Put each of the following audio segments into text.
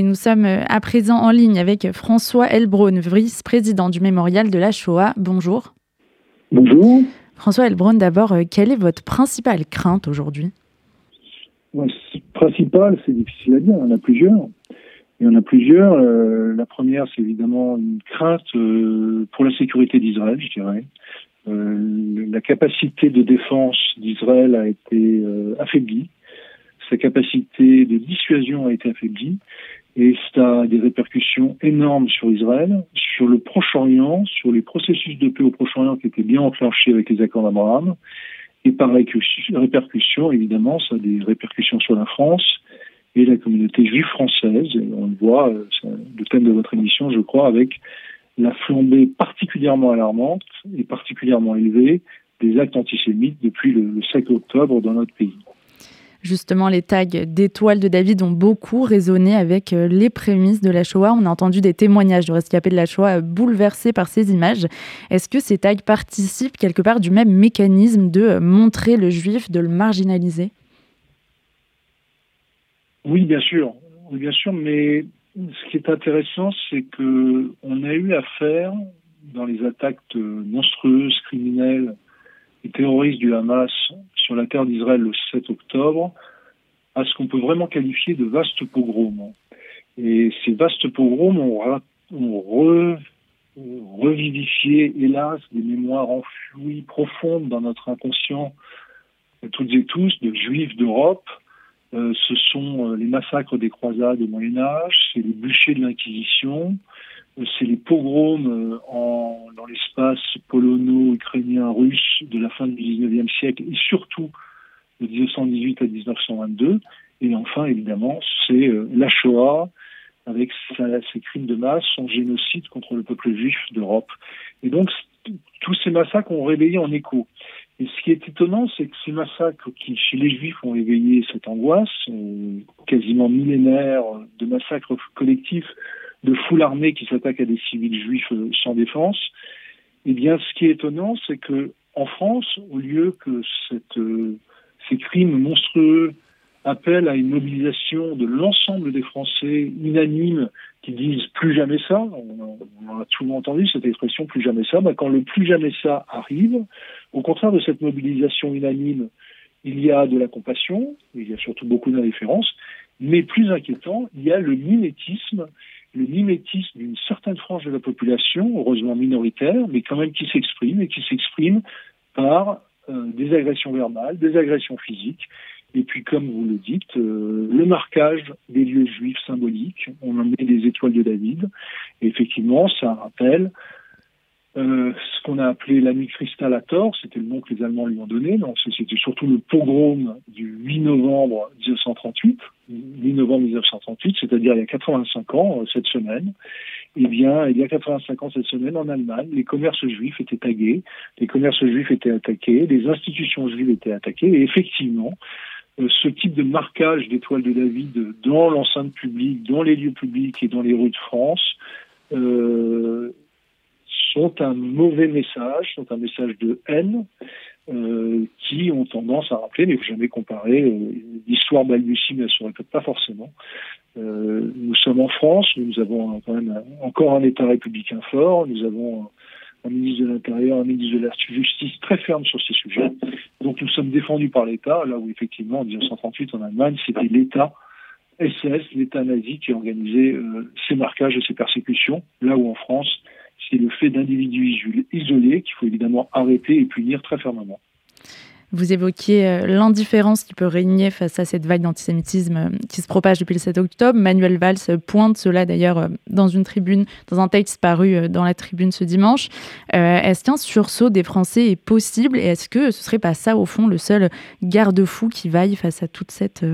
Et nous sommes à présent en ligne avec François Elbron, vice-président du mémorial de la Shoah. Bonjour. Bonjour. François Elbron, d'abord, quelle est votre principale crainte aujourd'hui? Principale, c'est difficile à dire, il y en a plusieurs. Il y en a plusieurs. Euh, la première, c'est évidemment une crainte euh, pour la sécurité d'Israël, je dirais. Euh, la capacité de défense d'Israël a été affaiblie. Sa capacité de dissuasion a été affaiblie. Et ça a des répercussions énormes sur Israël, sur le Proche-Orient, sur les processus de paix au Proche-Orient qui étaient bien enclenchés avec les accords d'Abraham. Et par répercussion, évidemment, ça a des répercussions sur la France, et la communauté juive française. Et on le voit, euh, le thème de votre émission, je crois, avec la flambée particulièrement alarmante et particulièrement élevée des actes antisémites depuis le, 7 octobre dans notre pays. Justement, les tags d'étoiles de David ont beaucoup résonné avec euh, les prémices de la Shoah. On a entendu des témoignages de rescapés de la Shoah euh, bouleversés par ces images. Est-ce que ces tags participent quelque part du même mécanisme de montrer le juif, de le marginaliser? Oui, bien sûr. Bien sûr, mais ce qui est intéressant, c'est que on a eu affaire dans les attaques monstrueuses, criminelles et terroristes du Hamas sur la terre d'Israël le 7 octobre à ce qu'on peut vraiment qualifier de vastes pogroms. Et ces vastes pogroms ont, revivifié, hélas, des mémoires enfouies profondes dans notre inconscient, toutes et tous, de juifs d'Europe, euh, ce sont euh, les massacres des croisades au Moyen Âge, c'est les bûchers de l'Inquisition, euh, c'est les pogroms en, dans l'espace polono-ukrainien russe de la fin du XIXe siècle et surtout de 1918 à 1922. Et enfin, évidemment, c'est la Shoah avec ses crimes de masse, son génocide contre le peuple juif d'Europe. Et donc, tous ces massacres ont réveillé en écho. Et ce qui est étonnant, c'est que ces massacres qui, chez les Juifs, ont éveillé cette angoisse, euh, quasiment millénaire de massacres collectifs, de foules armées qui s'attaquent à des civils juifs euh, sans défense, eh bien, ce qui est étonnant, c'est que en France, au lieu que euh, ces crimes monstrueux appellent à une mobilisation de l'ensemble des Français unanimes qui disent plus jamais ça, on, a souvent entendu cette expression plus jamais ça, ben, quand le plus jamais ça arrive, au contraire de cette mobilisation unanime, il y a de la compassion, il y a surtout beaucoup d'indifférence, mais plus inquiétant, il y a le mimétisme, le mimétisme d'une certaine frange de la population, heureusement minoritaire, mais quand même qui s'exprime et qui s'exprime par euh, des agressions verbales, des agressions physiques, et puis, comme vous le dites, euh, le marquage des lieux juifs symboliques, on en met des étoiles de David. Et effectivement, ça rappelle euh, ce qu'on a appelé la nuit cristal à tort, c'était le nom que les Allemands lui ont donné. Donc, c'était surtout le pogrom du 8 novembre 1938, 8 novembre 1938, c'est-à-dire il y a 85 ans, euh, cette semaine. Eh bien, il y a 85 ans cette semaine, en Allemagne, les commerces juifs étaient tagués, les commerces juifs étaient attaqués, les institutions juives étaient attaquées, et effectivement, euh, ce type de marquage d'étoiles de David dans l'enceinte publique, dans les lieux publics et dans les rues de France euh, sont un mauvais message, sont un message de haine euh, qui ont tendance à rappeler, mais il ne faut jamais comparer, euh, l'histoire elle ne se répète pas forcément. Euh, nous sommes en France, nous avons quand même encore un État républicain fort, nous avons un ministre de l'Intérieur, un ministre de la Justice très ferme sur ces sujets. Donc nous sommes défendus par l'État, là où effectivement en 1938 en Allemagne, c'était l'État SS, l'État nazi qui organisait euh, ces marquages et ces persécutions, là où en France, c'est le fait d'individus isolés qu'il faut évidemment arrêter et punir très fermement. Vous évoquiez euh, l'indifférence qui peut régner face à cette vague d'antisémitisme euh, qui se propage depuis le 7 octobre. Manuel Valls pointe cela d'ailleurs euh, dans une tribune, dans un texte paru dans la tribune ce dimanche. est-ce qu'un sursaut des Français est possible et est-ce que ce serait pas ça au fond le seul garde-fou qui vaille face à toute cette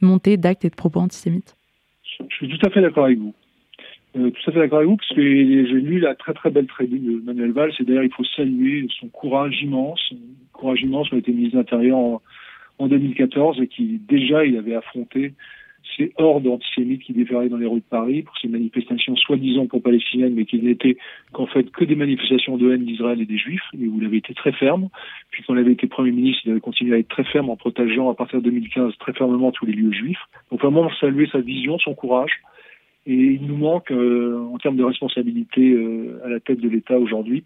montée d'actes et de propos antisémites? Je suis tout à fait d'accord avec vous. Tout à fait d'accord avec vous, parce que j'ai lu la très très belle tribune de Manuel Valls, et d'ailleurs il faut saluer son courage immense, courage immense qui a été ministre de l'Intérieur en, 2014 et qui déjà il avait affronté ces hordes antisémites qui déferlaient dans les rues de Paris pour ces manifestations soi-disant pour palestiniennes, mais qui n'étaient qu'en fait que des manifestations de haine d'Israël et des Juifs, et où il avait été très ferme. Puis quand il avait été Premier ministre, il avait continué à être très ferme en protégeant à partir de 2015 très fermement tous les lieux juifs. Donc vraiment saluer sa vision, son courage. Et il nous manque en termes de responsabilité à la tête de l'État aujourd'hui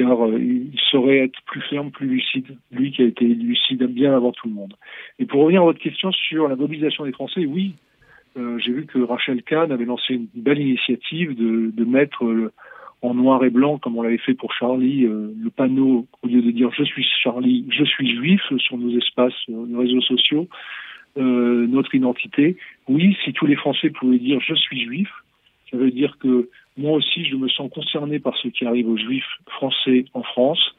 car euh, il saurait être plus ferme, plus lucide, lui qui a été lucide bien avant tout le monde. Et pour revenir à votre question sur la mobilisation des Français, oui, euh, j'ai vu que Rachel Kahn avait lancé une belle initiative de, mettre euh, en noir et blanc, comme on l'avait fait pour Charlie, le panneau, au lieu de dire je suis Charlie, je suis juif sur nos espaces, nos réseaux sociaux, notre identité. Oui, si tous les Français pouvaient dire je suis juif, ça veut dire que moi aussi, je me sens concerné par ce qui arrive aux juifs français en France.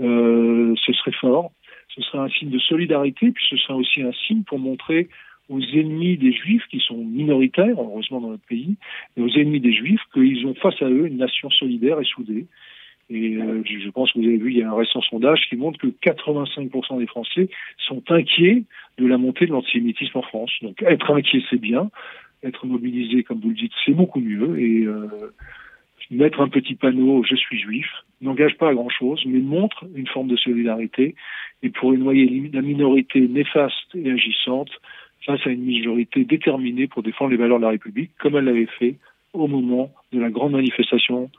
Euh, ce serait fort. Ce serait un signe de solidarité, puis ce serait aussi un signe pour montrer aux ennemis des juifs, qui sont minoritaires, heureusement dans notre pays, et aux ennemis des juifs, qu'ils ont face à eux une nation solidaire et soudée. Et euh, je pense que vous avez vu, il y a un récent sondage qui montre que 85% des Français sont inquiets de la montée de l'antisémitisme en France. Donc être inquiet, c'est bien être mobilisé, comme vous le dites, c'est beaucoup mieux. Et euh, mettre un petit panneau Je suis juif n'engage pas à grand-chose, mais montre une forme de solidarité. Et pour noyer la minorité néfaste et agissante face à une majorité déterminée pour défendre les valeurs de la République, comme elle l'avait fait au moment de la grande manifestation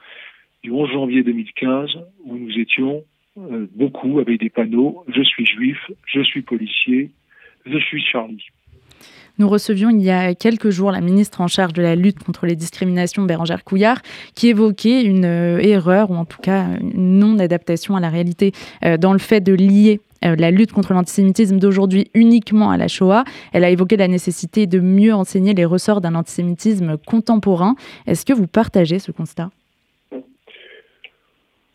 du 11 janvier 2015, où nous étions euh, beaucoup avec des panneaux Je suis juif, je suis policier, je suis Charlie. Nous recevions il y a quelques jours la ministre en charge de la lutte contre les discriminations, Bérangère Couillard, qui évoquait une euh, erreur, ou en tout cas une non-adaptation à la réalité, euh, dans le fait de lier la lutte contre l'antisémitisme d'aujourd'hui uniquement à la Shoah. Elle a évoqué la nécessité de mieux enseigner les ressorts d'un antisémitisme contemporain. Est-ce que vous partagez ce constat?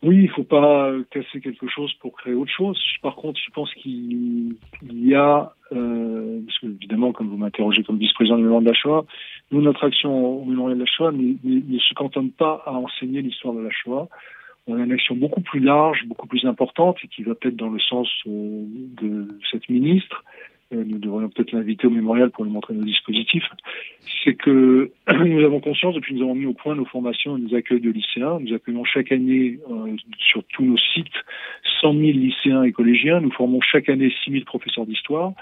Oui, il ne faut pas casser quelque chose pour créer autre chose. Par contre, je pense qu'il y a, euh, parce que évidemment, comme vous m'interrogez comme vice-président du Mémorial de la Shoah, nous, notre action au Mémorial de la Shoah ne, se cantonne pas à enseigner l'histoire de la Shoah. On a une action beaucoup plus large, beaucoup plus importante, et qui va peut-être dans le sens euh, de cette ministre, euh, nous devrions peut-être l'inviter au mémorial pour lui montrer nos dispositifs, c'est que nous avons conscience, depuis que nous avons mis au point nos formations et nos accueils de lycéens, nous accueillons chaque année euh, sur tous nos sites 100 000 lycéens et collégiens, nous formons chaque année 6 000 professeurs d'histoire,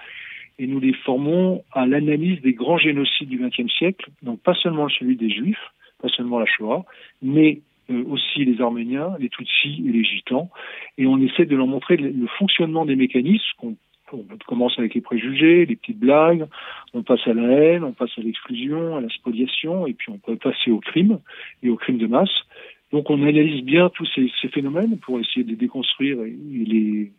et nous les formons à l'analyse des grands génocides du XXe siècle, donc pas seulement celui des Juifs, pas seulement la Shoah, mais euh, aussi les Arméniens, les Tutsis et les Gitans, et on essaie de leur montrer le, le fonctionnement des mécanismes qu'on on commence avec les préjugés, les petites blagues, on passe à la haine, on passe à l'exclusion, à la spoliation, et puis on peut passer au crime et au crime de masse. Donc on analyse bien tous ces, phénomènes pour essayer de les déconstruire et,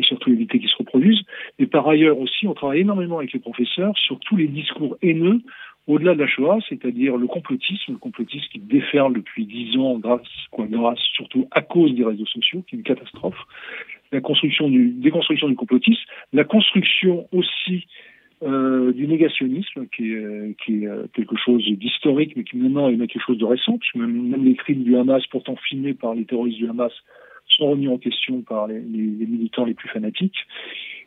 surtout éviter qu'ils se reproduisent. Et par ailleurs aussi, on travaille énormément avec les professeurs sur tous les discours haineux au-delà de la Shoah, c'est-à-dire le complotisme, le complotisme qui déferle depuis dix ans grâce, quoi, grâce surtout à cause des réseaux sociaux, qui est une catastrophe, la construction du, déconstruction du complotisme, la construction aussi euh, du négationnisme, qui est, est euh, quelque chose d'historique, mais qui maintenant est quelque chose de récent, puisque même, les crimes du Hamas, pourtant filmés par les terroristes du Hamas, sont remis en question par les, les, militants les plus fanatiques.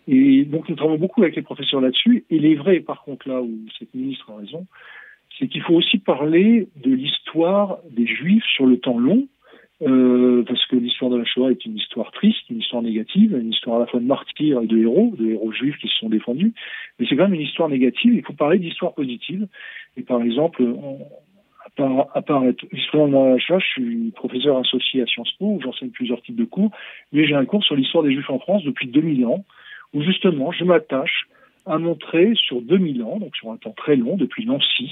Et donc nous travaillons beaucoup avec les professeurs là-dessus. Et il est vrai, par contre, là où cette ministre a raison, c'est qu'il faut aussi parler de l'histoire des Juifs sur le temps long, euh, parce que l'histoire de la Shoah est une histoire triste, une histoire négative, une histoire à la fois de martyrs et de héros, de héros juifs qui se sont défendus, mais c'est quand même une histoire négative, il faut parler d'histoire positive. Et par exemple, à part, à part être historien de la Shoah, je suis professeur associé à Sciences Po, où j'enseigne plusieurs types de cours, mais j'ai un cours sur l'histoire des juifs en France depuis 2000 ans, où justement je m'attache à montrer sur 2000 ans, donc sur un temps très long, depuis l'an 6,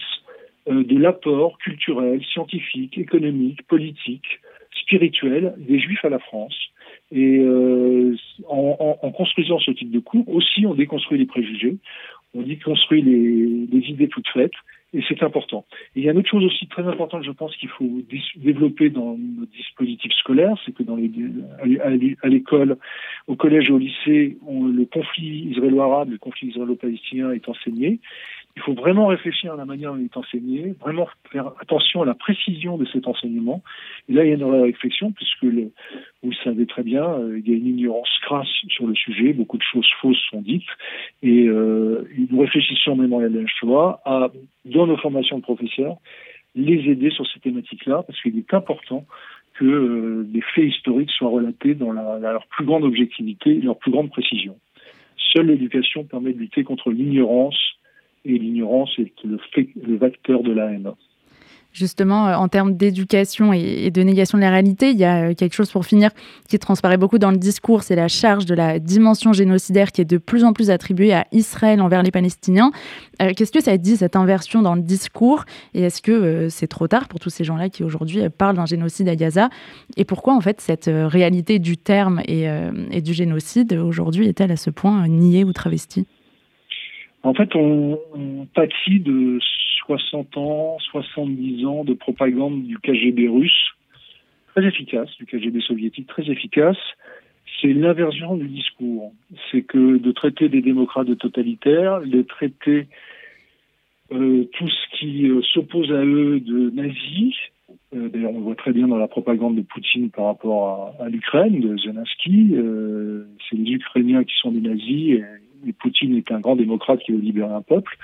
euh, de l'apport culturel, scientifique, économique, spirituel des Juifs à la France. Et euh, en, en, construisant ce type de cours, aussi on déconstruit les préjugés, on déconstruit les, les idées toutes faites, et c'est important. Et il y a une autre chose aussi très importante, je pense, qu'il faut développer dans notre dispositif scolaire, c'est que dans les, à l'école, au collège et au lycée, le conflit israélo-arabe, le conflit israélo-palestinien est enseigné. Il faut vraiment réfléchir à la manière dont il est enseigné, vraiment faire attention à la précision de cet enseignement. Et là, il y a une réflexion, puisque le, vous le savez très bien, euh, il y a une ignorance crasse sur le sujet, beaucoup de choses fausses sont dites, et euh, nous réfléchissons même à la Shoah à, dans nos formations de professeurs, les aider sur ces thématiques-là, parce qu'il est important que euh, les faits historiques soient relatés dans la, leur plus grande objectivité et leur plus grande précision. Seule l'éducation permet de lutter contre l'ignorance et l'ignorance est le, le vecteur de la haine. Justement, euh, en termes d'éducation et de négation de la réalité, il y a euh, quelque chose pour finir qui transparaît beaucoup dans le discours, c'est la charge de la dimension génocidaire qui est de plus en plus attribuée à Israël envers les Palestiniens. Euh, qu'est-ce que ça dit, cette inversion dans le discours? Et est-ce que c'est trop tard pour tous ces gens-là qui aujourd'hui parlent d'un génocide à Gaza? Et pourquoi, en fait, cette réalité du terme et du génocide aujourd'hui est-elle à ce point niée ou travestie? En fait, on, on pâtit de 60 ans, 70 ans de propagande du KGB russe, très efficace, du KGB soviétique, très efficace. C'est l'inversion du discours. C'est que de traiter des démocrates de totalitaires, de traiter euh, tout ce qui euh, s'oppose à eux de nazis. Euh, d'ailleurs, on voit très bien dans la propagande de Poutine par rapport à, l'Ukraine, de Zelensky. c'est les Ukrainiens qui sont des nazis et Poutine est un grand démocrate qui veut libérer un peuple.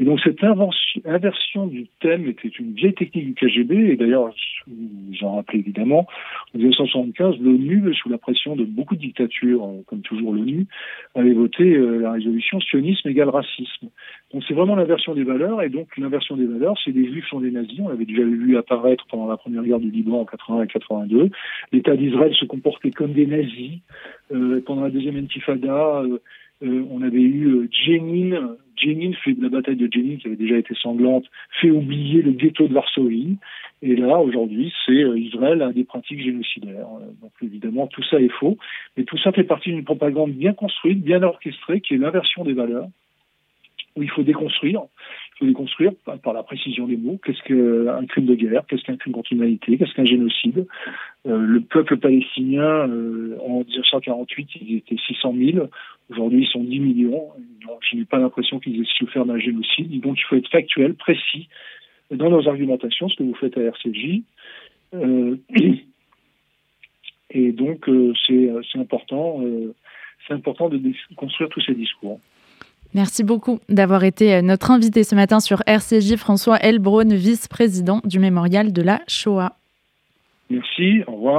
Et donc cette inversion du thème était une vieille technique du KGB, et d'ailleurs, j'en rappelle évidemment, en 1975, l'ONU, sous la pression de beaucoup de dictatures, euh, comme toujours l'ONU, avait voté euh, la résolution sionisme égale racisme. Donc c'est vraiment l'inversion des valeurs, et donc l'inversion des valeurs, c'est des juifs sont des nazis, on l'avait déjà vu apparaître pendant la première guerre du Liban en 81 et 82. L'État d'Israël se comportait comme des nazis. Euh, pendant la deuxième intifada, on avait eu euh, Jenin, Jenin fait la bataille de Jenin qui avait déjà été sanglante, fait oublier le ghetto de Varsovie. Et là, aujourd'hui, c'est euh, Israël a des pratiques génocidaires. Donc évidemment, tout ça est faux, mais tout ça fait partie d'une propagande bien construite, bien orchestrée, qui est l'inversion des valeurs, où il faut déconstruire les construire par, la précision des mots. Qu'est-ce qu'un crime de guerre? Qu'est-ce qu'un crime contre l'humanité? Qu'est-ce qu'un génocide? Euh, Le peuple palestinien, euh, en 1948, ils étaient 600 000. Aujourd'hui, ils sont 10 millions. Je n'ai pas l'impression qu'ils aient souffert d'un génocide. Donc, il faut être factuel, précis dans nos argumentations, ce que vous faites à RCJ. Euh, et donc, c'est important, c'est important de construire tous ces discours. Merci beaucoup d'avoir été euh, notre invité ce matin sur RCJ, François Elbron, vice-président du mémorial de la Shoah. Merci, au revoir.